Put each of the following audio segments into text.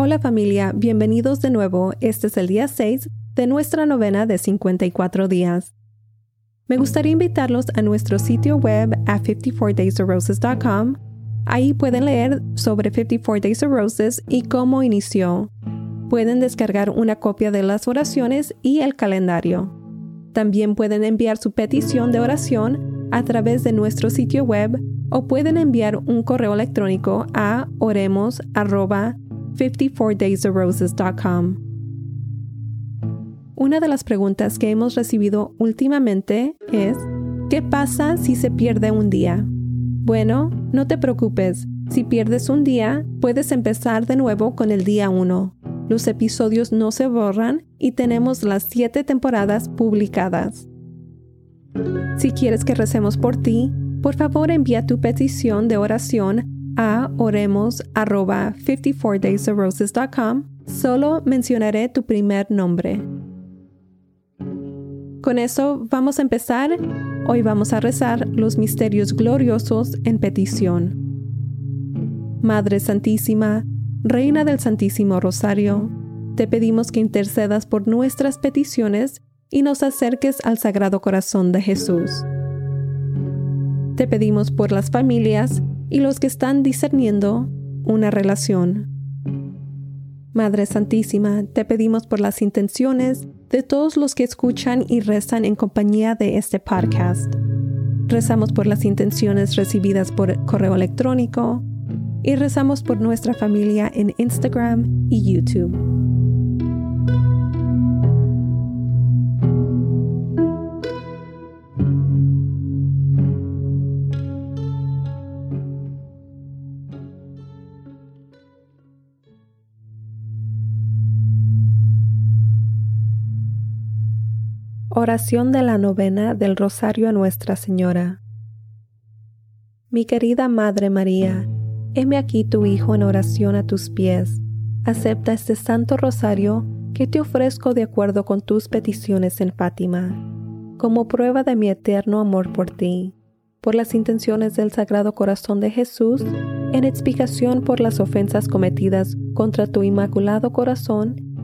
Hola familia, bienvenidos de nuevo. Este es el día 6 de nuestra novena de 54 días. Me gustaría invitarlos a nuestro sitio web a 54daysofroses.com. Ahí pueden leer sobre 54 Days of Roses y cómo inició. Pueden descargar una copia de las oraciones y el calendario. También pueden enviar su petición de oración a través de nuestro sitio web o pueden enviar un correo electrónico a oremos 54daysofroses.com. Una de las preguntas que hemos recibido últimamente es, ¿qué pasa si se pierde un día? Bueno, no te preocupes, si pierdes un día, puedes empezar de nuevo con el día 1. Los episodios no se borran y tenemos las 7 temporadas publicadas. Si quieres que recemos por ti, por favor envía tu petición de oración a oremos 54daysofroses.com. Solo mencionaré tu primer nombre. Con eso vamos a empezar. Hoy vamos a rezar los misterios gloriosos en petición. Madre Santísima, Reina del Santísimo Rosario, te pedimos que intercedas por nuestras peticiones y nos acerques al Sagrado Corazón de Jesús. Te pedimos por las familias y los que están discerniendo una relación. Madre Santísima, te pedimos por las intenciones de todos los que escuchan y rezan en compañía de este podcast. Rezamos por las intenciones recibidas por correo electrónico y rezamos por nuestra familia en Instagram y YouTube. Oración de la novena del Rosario a Nuestra Señora. Mi querida Madre María, heme aquí tu Hijo en oración a tus pies. Acepta este Santo Rosario que te ofrezco de acuerdo con tus peticiones en Fátima, como prueba de mi eterno amor por ti, por las intenciones del Sagrado Corazón de Jesús, en expiación por las ofensas cometidas contra tu Inmaculado Corazón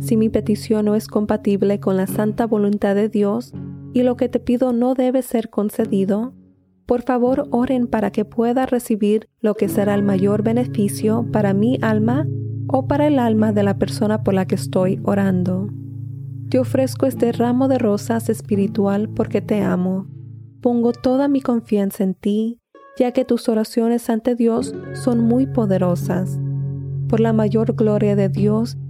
si mi petición no es compatible con la santa voluntad de Dios y lo que te pido no debe ser concedido, por favor oren para que pueda recibir lo que será el mayor beneficio para mi alma o para el alma de la persona por la que estoy orando. Te ofrezco este ramo de rosas espiritual porque te amo. Pongo toda mi confianza en ti, ya que tus oraciones ante Dios son muy poderosas. Por la mayor gloria de Dios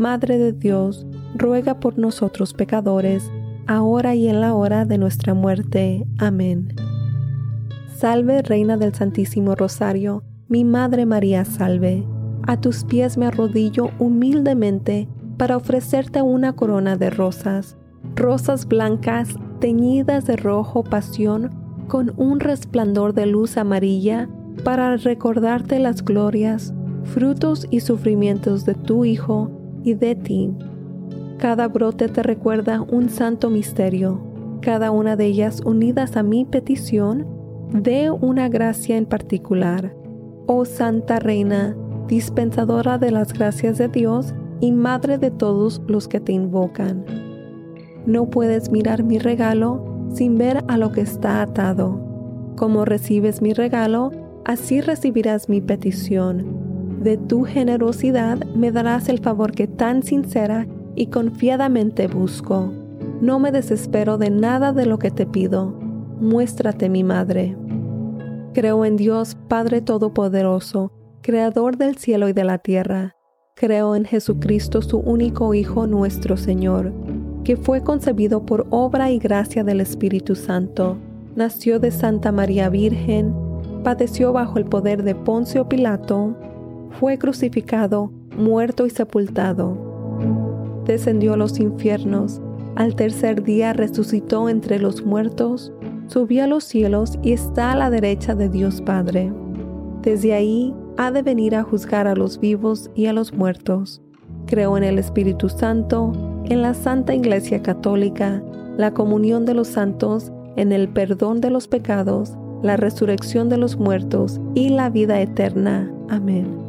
Madre de Dios, ruega por nosotros pecadores, ahora y en la hora de nuestra muerte. Amén. Salve, Reina del Santísimo Rosario, mi Madre María, salve. A tus pies me arrodillo humildemente para ofrecerte una corona de rosas, rosas blancas teñidas de rojo pasión con un resplandor de luz amarilla para recordarte las glorias, frutos y sufrimientos de tu Hijo y de ti. Cada brote te recuerda un santo misterio, cada una de ellas unidas a mi petición de una gracia en particular. Oh Santa Reina, dispensadora de las gracias de Dios y Madre de todos los que te invocan. No puedes mirar mi regalo sin ver a lo que está atado. Como recibes mi regalo, así recibirás mi petición de tu generosidad me darás el favor que tan sincera y confiadamente busco. No me desespero de nada de lo que te pido. Muéstrate mi madre. Creo en Dios Padre Todopoderoso, Creador del cielo y de la tierra. Creo en Jesucristo, su único Hijo nuestro Señor, que fue concebido por obra y gracia del Espíritu Santo. Nació de Santa María Virgen, padeció bajo el poder de Poncio Pilato, fue crucificado, muerto y sepultado. Descendió a los infiernos, al tercer día resucitó entre los muertos, subió a los cielos y está a la derecha de Dios Padre. Desde ahí ha de venir a juzgar a los vivos y a los muertos. Creo en el Espíritu Santo, en la Santa Iglesia Católica, la comunión de los santos, en el perdón de los pecados, la resurrección de los muertos y la vida eterna. Amén.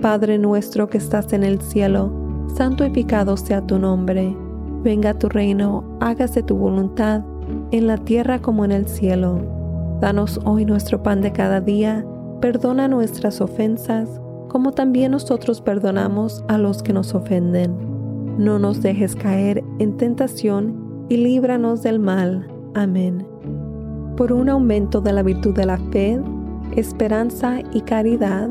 Padre nuestro que estás en el cielo, santificado sea tu nombre. Venga tu reino, hágase tu voluntad, en la tierra como en el cielo. Danos hoy nuestro pan de cada día, perdona nuestras ofensas, como también nosotros perdonamos a los que nos ofenden. No nos dejes caer en tentación y líbranos del mal. Amén. Por un aumento de la virtud de la fe, esperanza y caridad,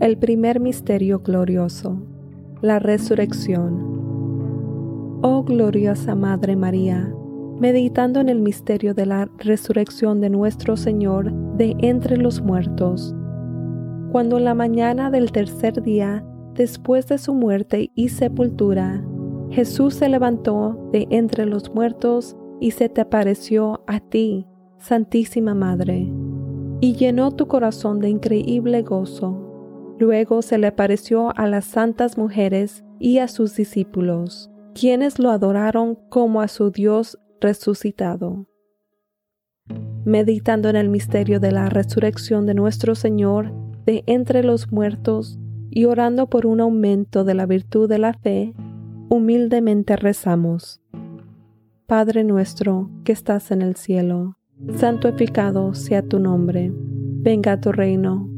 El primer misterio glorioso, la resurrección. Oh gloriosa Madre María, meditando en el misterio de la resurrección de nuestro Señor de entre los muertos, cuando en la mañana del tercer día, después de su muerte y sepultura, Jesús se levantó de entre los muertos y se te apareció a ti, Santísima Madre, y llenó tu corazón de increíble gozo Luego se le apareció a las santas mujeres y a sus discípulos, quienes lo adoraron como a su Dios resucitado. Meditando en el misterio de la resurrección de nuestro Señor de entre los muertos y orando por un aumento de la virtud de la fe, humildemente rezamos. Padre nuestro que estás en el cielo, santificado sea tu nombre, venga a tu reino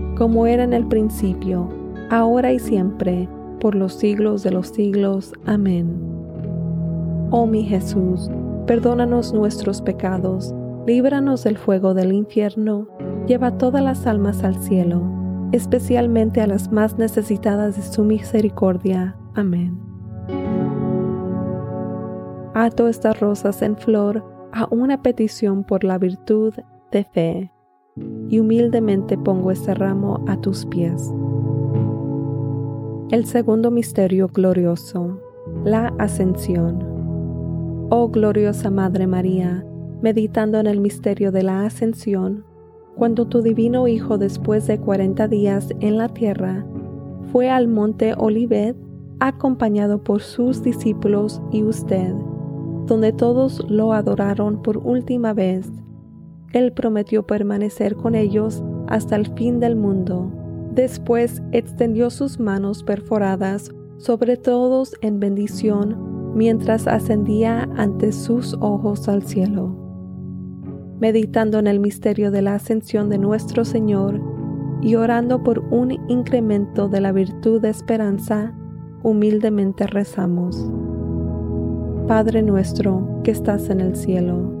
como era en el principio, ahora y siempre, por los siglos de los siglos. Amén. Oh mi Jesús, perdónanos nuestros pecados, líbranos del fuego del infierno, lleva todas las almas al cielo, especialmente a las más necesitadas de su misericordia. Amén. Ato estas rosas en flor a una petición por la virtud de fe, y humildemente pongo este ramo a tus pies. El segundo misterio glorioso, la ascensión. Oh gloriosa Madre María, meditando en el misterio de la ascensión, cuando tu divino Hijo después de cuarenta días en la tierra fue al monte Olivet acompañado por sus discípulos y usted, donde todos lo adoraron por última vez, Él prometió permanecer con ellos hasta el fin del mundo Después extendió sus manos perforadas sobre todos en bendición, mientras ascendía ante sus ojos al cielo. Meditando en el misterio de la ascensión de nuestro Señor y orando por un incremento de la virtud de esperanza, humildemente rezamos. Padre nuestro que estás en el cielo,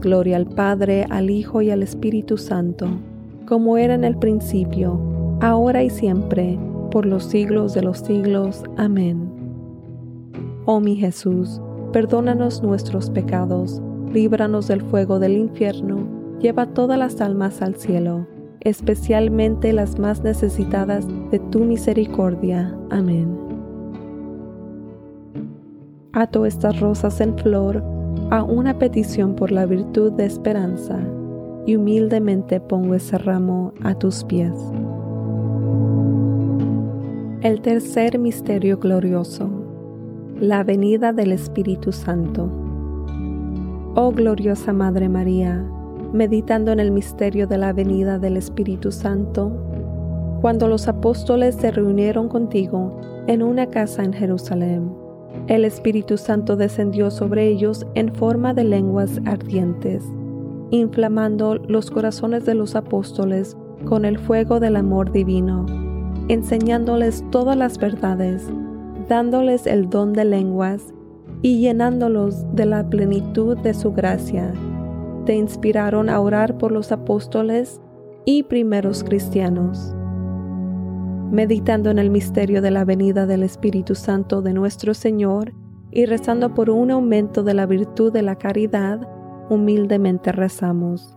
Gloria al Padre, al Hijo y al Espíritu Santo, como era en el principio, ahora y siempre, por los siglos de los siglos. Amén. Oh mi Jesús, perdónanos nuestros pecados, líbranos del fuego del infierno, lleva todas las almas al cielo, especialmente las más necesitadas de tu misericordia. Amén. Ato estas rosas en flor a una petición por la virtud de esperanza, y humildemente pongo ese ramo a tus pies. El tercer misterio glorioso, la venida del Espíritu Santo. Oh gloriosa Madre María, meditando en el misterio de la venida del Espíritu Santo, cuando los apóstoles se reunieron contigo en una casa en Jerusalén, el Espíritu Santo descendió sobre ellos en forma de lenguas ardientes, inflamando los corazones de los apóstoles con el fuego del amor divino, enseñándoles todas las verdades, dándoles el don de lenguas y llenándolos de la plenitud de su gracia. Te inspiraron a orar por los apóstoles y primeros cristianos. Meditando en el misterio de la venida del Espíritu Santo de nuestro Señor y rezando por un aumento de la virtud de la caridad, humildemente rezamos.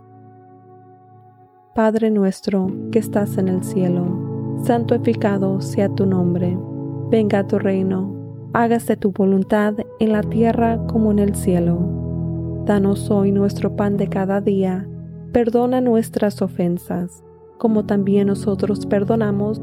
Padre nuestro que estás en el cielo, santificado sea tu nombre, venga a tu reino hágase tu voluntad en la tierra como en el cielo. Danos hoy nuestro pan de cada día, perdona nuestras ofensas, como también nosotros perdonamos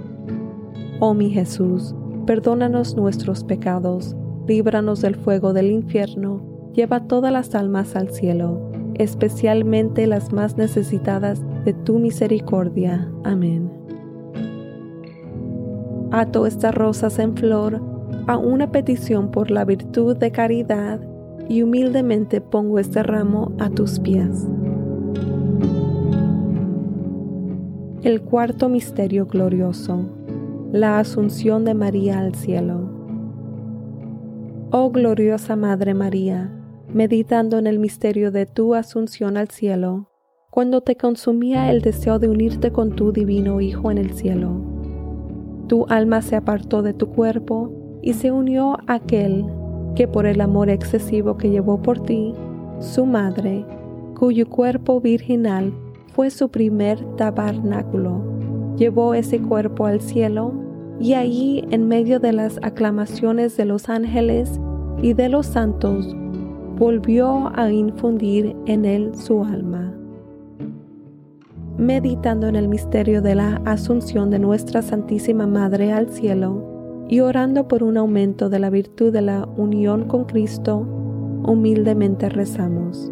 Oh mi Jesús, perdónanos nuestros pecados, líbranos del fuego del infierno, lleva todas las almas al cielo, especialmente las más necesitadas de tu misericordia. Amén. Ato estas rosas en flor a una petición por la virtud de caridad y humildemente pongo este ramo a tus pies. El cuarto misterio glorioso, la asunción de María al cielo. Oh gloriosa Madre María, meditando en el misterio de tu asunción al cielo, cuando te consumía el deseo de unirte con tu divino Hijo en el cielo. Tu alma se apartó de tu cuerpo y se unió a aquel que por el amor excesivo que llevó por ti, su madre, cuyo cuerpo virginal fue su primer tabernáculo, llevó ese cuerpo al cielo y allí en medio de las aclamaciones de los ángeles y de los santos, volvió a infundir en él su alma. Meditando en el misterio de la asunción de nuestra Santísima Madre al cielo y orando por un aumento de la virtud de la unión con Cristo, humildemente rezamos.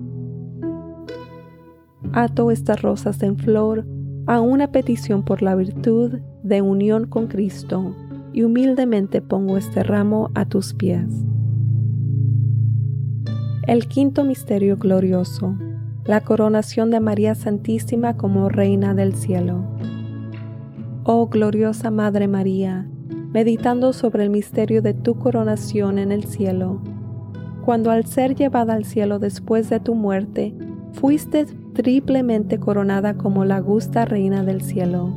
Ato estas rosas en flor a una petición por la virtud de unión con Cristo y humildemente pongo este ramo a tus pies. El quinto misterio glorioso, la coronación de María Santísima como Reina del Cielo. Oh gloriosa Madre María, meditando sobre el misterio de tu coronación en el cielo, cuando al ser llevada al cielo después de tu muerte, fuiste triplemente coronada como la gusta Reina del cielo,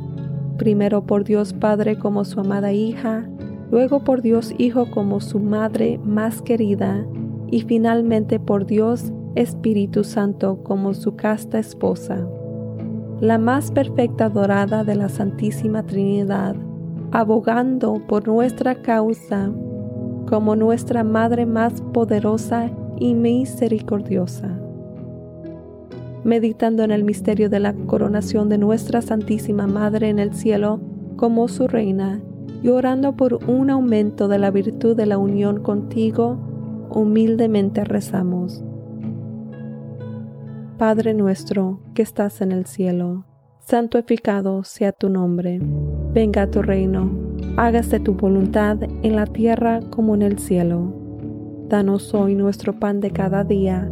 primero por Dios Padre como su amada hija, luego por Dios Hijo como su madre más querida, y finalmente por Dios Espíritu Santo como su casta esposa. La más perfecta dorada de la Santísima Trinidad, abogando por nuestra causa como nuestra Madre más poderosa y misericordiosa. Meditando en el misterio de la coronación de nuestra Santísima Madre en el cielo como su reina, y orando por un aumento de la virtud de la unión contigo, humildemente rezamos. Padre nuestro que estás en el cielo, santificado sea tu nombre, venga tu reino, hágase tu voluntad en la tierra como en el cielo. Danos hoy nuestro pan de cada día,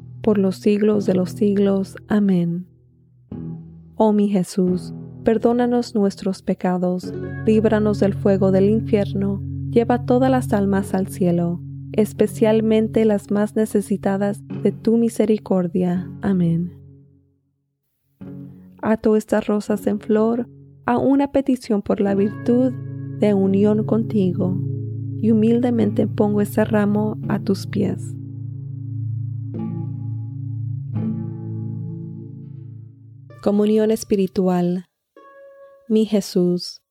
por los siglos de los siglos. Amén. Oh mi Jesús, perdónanos nuestros pecados, líbranos del fuego del infierno, lleva todas las almas al cielo, especialmente las más necesitadas de tu misericordia. Amén. Ato estas rosas en flor a una petición por la virtud de unión contigo, y humildemente pongo este ramo a tus pies. Comunión espiritual. Mi Jesús,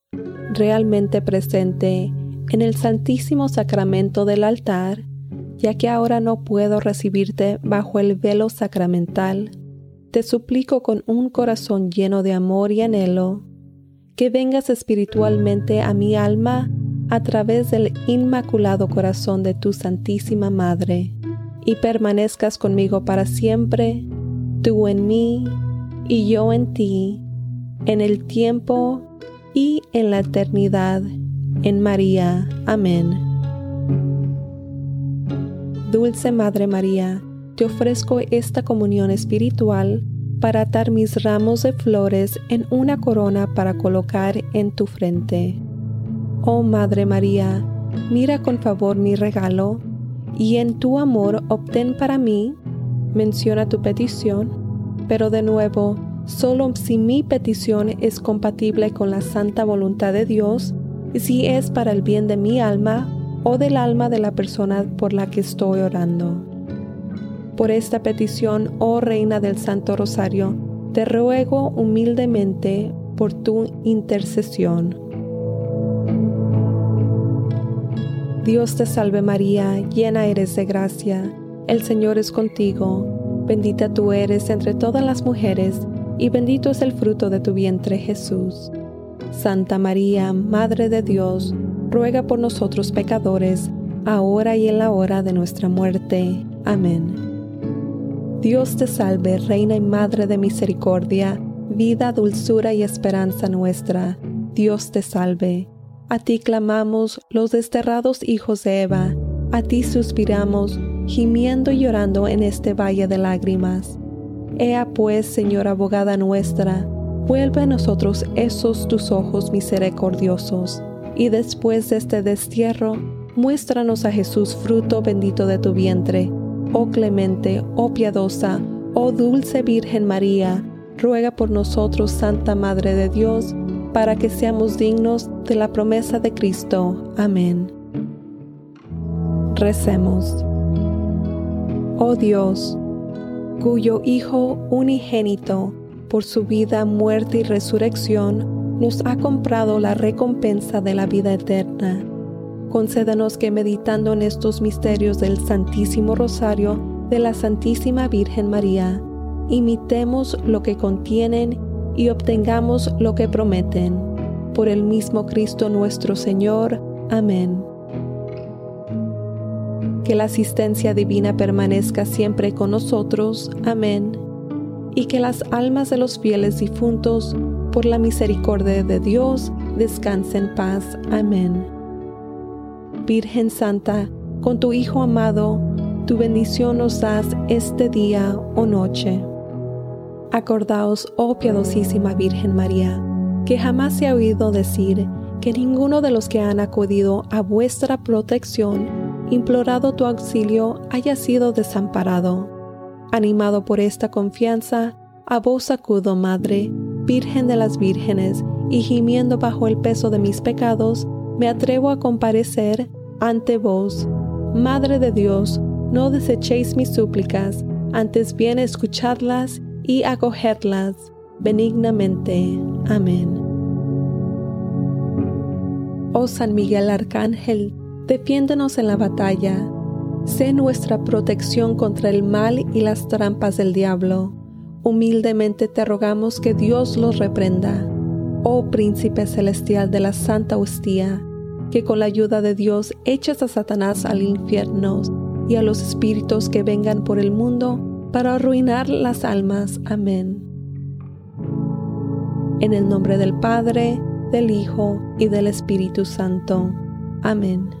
realmente presente en el Santísimo Sacramento del altar, ya que ahora no puedo recibirte bajo el velo sacramental, te suplico con un corazón lleno de amor y anhelo, que vengas espiritualmente a mi alma a través del inmaculado corazón de tu Santísima Madre, y permanezcas conmigo para siempre, tú en mí y yo en ti, en el tiempo y en la eternidad, en María. Amén. Dulce Madre María, te ofrezco esta comunión espiritual para atar mis ramos de flores en una corona para colocar en tu frente. Oh Madre María, mira con favor mi regalo y en tu amor obtén para mí, menciona tu petición, pero de nuevo, solo si mi petición es compatible con la santa voluntad de Dios y si es para el bien de mi alma o del alma de la persona por la que estoy orando. Por esta petición, oh Reina del Santo Rosario, te ruego humildemente por tu intercesión. Dios te salve María, llena eres de gracia, el Señor es contigo Bendita tú eres entre todas las mujeres, y bendito es el fruto de tu vientre Jesús. Santa María, Madre de Dios, ruega por nosotros pecadores, ahora y en la hora de nuestra muerte. Amén. Dios te salve, Reina y Madre de Misericordia, vida, dulzura y esperanza nuestra. Dios te salve. A ti clamamos los desterrados hijos de Eva, a ti suspiramos gimiendo y llorando en este valle de lágrimas. Ea pues, Señora abogada nuestra, vuelve a nosotros esos tus ojos misericordiosos, y después de este destierro, muéstranos a Jesús fruto bendito de tu vientre. Oh clemente, oh piadosa, oh dulce Virgen María, ruega por nosotros, Santa Madre de Dios, para que seamos dignos de la promesa de Cristo. Amén. Recemos oh Dios, cuyo Hijo unigénito, por su vida, muerte y resurrección, nos ha comprado la recompensa de la vida eterna. Concédanos que meditando en estos misterios del Santísimo Rosario de la Santísima Virgen María, imitemos lo que contienen y obtengamos lo que prometen. Por el mismo Cristo nuestro Señor. Amén que la asistencia divina permanezca siempre con nosotros. Amén. Y que las almas de los fieles difuntos, por la misericordia de Dios, descansen en paz. Amén. Virgen Santa, con tu Hijo amado, tu bendición nos das este día o noche. Acordaos, oh piadosísima Virgen María, que jamás se ha oído decir que ninguno de los que han acudido a vuestra protección, implorado tu auxilio, haya sido desamparado. Animado por esta confianza, a vos acudo, Madre, Virgen de las Vírgenes, y gimiendo bajo el peso de mis pecados, me atrevo a comparecer ante vos. Madre de Dios, no desechéis mis súplicas, antes bien escuchadlas y acogerlas benignamente. Amén. Oh San Miguel Arcángel, defiéndenos en la batalla. Sé nuestra protección contra el mal y las trampas del diablo. Humildemente te rogamos que Dios los reprenda. Oh Príncipe Celestial de la Santa Hostia, que con la ayuda de Dios eches a Satanás al infierno y a los espíritus que vengan por el mundo para arruinar las almas. Amén. En el nombre del Padre, del Hijo y del Espíritu Santo. Amén.